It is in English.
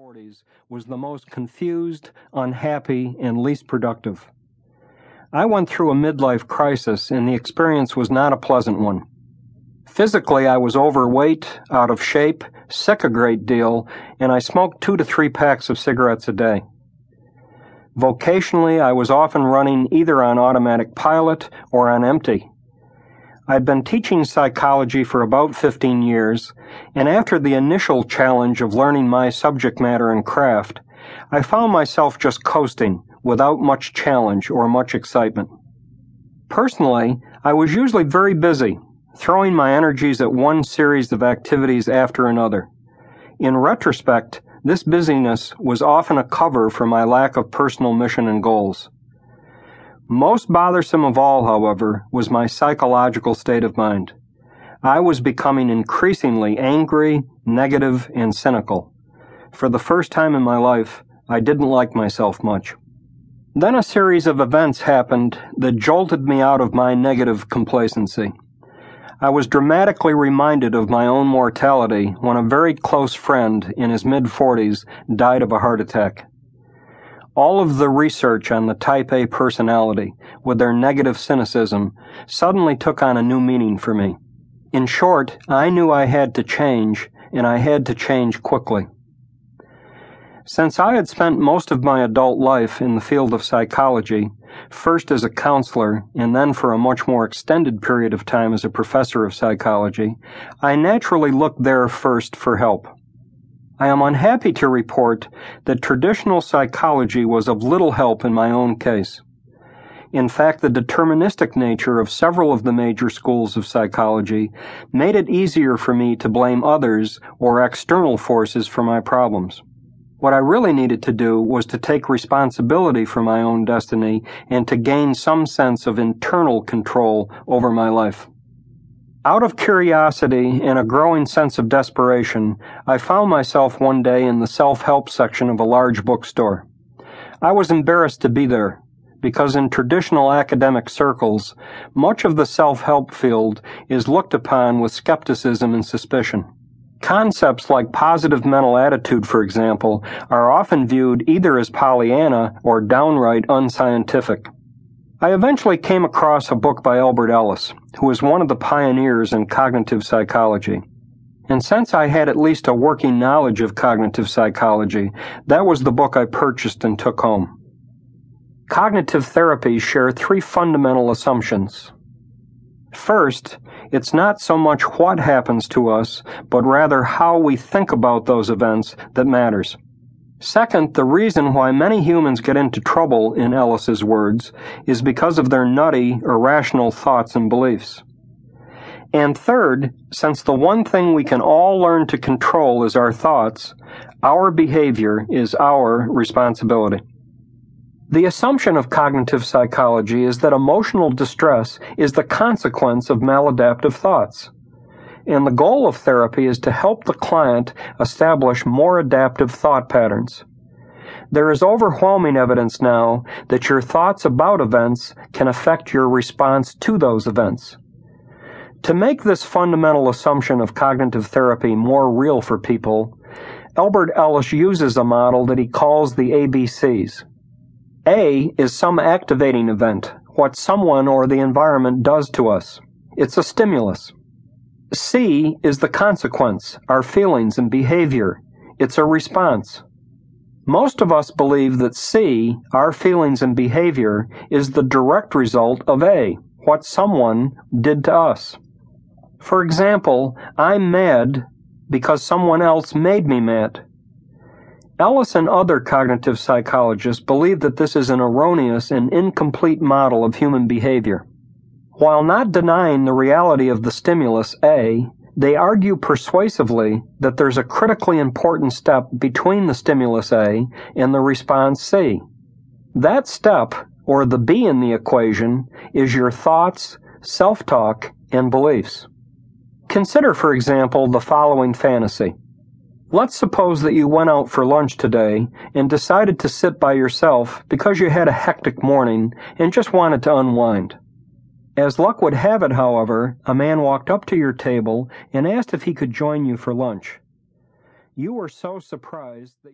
40s was the most confused, unhappy, and least productive. I went through a midlife crisis, and the experience was not a pleasant one. Physically, I was overweight, out of shape, sick a great deal, and I smoked two to three packs of cigarettes a day. Vocationally, I was often running either on automatic pilot or on empty. I'd been teaching psychology for about 15 years, and after the initial challenge of learning my subject matter and craft, I found myself just coasting without much challenge or much excitement. Personally, I was usually very busy, throwing my energies at one series of activities after another. In retrospect, this busyness was often a cover for my lack of personal mission and goals. Most bothersome of all, however, was my psychological state of mind. I was becoming increasingly angry, negative, and cynical. For the first time in my life, I didn't like myself much. Then a series of events happened that jolted me out of my negative complacency. I was dramatically reminded of my own mortality when a very close friend in his mid 40s died of a heart attack. All of the research on the type A personality, with their negative cynicism, suddenly took on a new meaning for me. In short, I knew I had to change, and I had to change quickly. Since I had spent most of my adult life in the field of psychology, first as a counselor and then for a much more extended period of time as a professor of psychology, I naturally looked there first for help. I am unhappy to report that traditional psychology was of little help in my own case. In fact, the deterministic nature of several of the major schools of psychology made it easier for me to blame others or external forces for my problems. What I really needed to do was to take responsibility for my own destiny and to gain some sense of internal control over my life. Out of curiosity and a growing sense of desperation, I found myself one day in the self help section of a large bookstore. I was embarrassed to be there, because in traditional academic circles, much of the self help field is looked upon with skepticism and suspicion. Concepts like positive mental attitude, for example, are often viewed either as Pollyanna or downright unscientific. I eventually came across a book by Albert Ellis, who was one of the pioneers in cognitive psychology. And since I had at least a working knowledge of cognitive psychology, that was the book I purchased and took home. Cognitive therapies share three fundamental assumptions. First, it's not so much what happens to us, but rather how we think about those events that matters. Second, the reason why many humans get into trouble, in Ellis's words, is because of their nutty, irrational thoughts and beliefs. And third, since the one thing we can all learn to control is our thoughts, our behavior is our responsibility. The assumption of cognitive psychology is that emotional distress is the consequence of maladaptive thoughts and the goal of therapy is to help the client establish more adaptive thought patterns. There is overwhelming evidence now that your thoughts about events can affect your response to those events. To make this fundamental assumption of cognitive therapy more real for people, Albert Ellis uses a model that he calls the ABCs. A is some activating event, what someone or the environment does to us. It's a stimulus. C is the consequence, our feelings and behavior. It's a response. Most of us believe that C, our feelings and behavior, is the direct result of A, what someone did to us. For example, I'm mad because someone else made me mad. Ellis and other cognitive psychologists believe that this is an erroneous and incomplete model of human behavior. While not denying the reality of the stimulus A, they argue persuasively that there's a critically important step between the stimulus A and the response C. That step, or the B in the equation, is your thoughts, self talk, and beliefs. Consider, for example, the following fantasy. Let's suppose that you went out for lunch today and decided to sit by yourself because you had a hectic morning and just wanted to unwind. As luck would have it, however, a man walked up to your table and asked if he could join you for lunch. You were so surprised that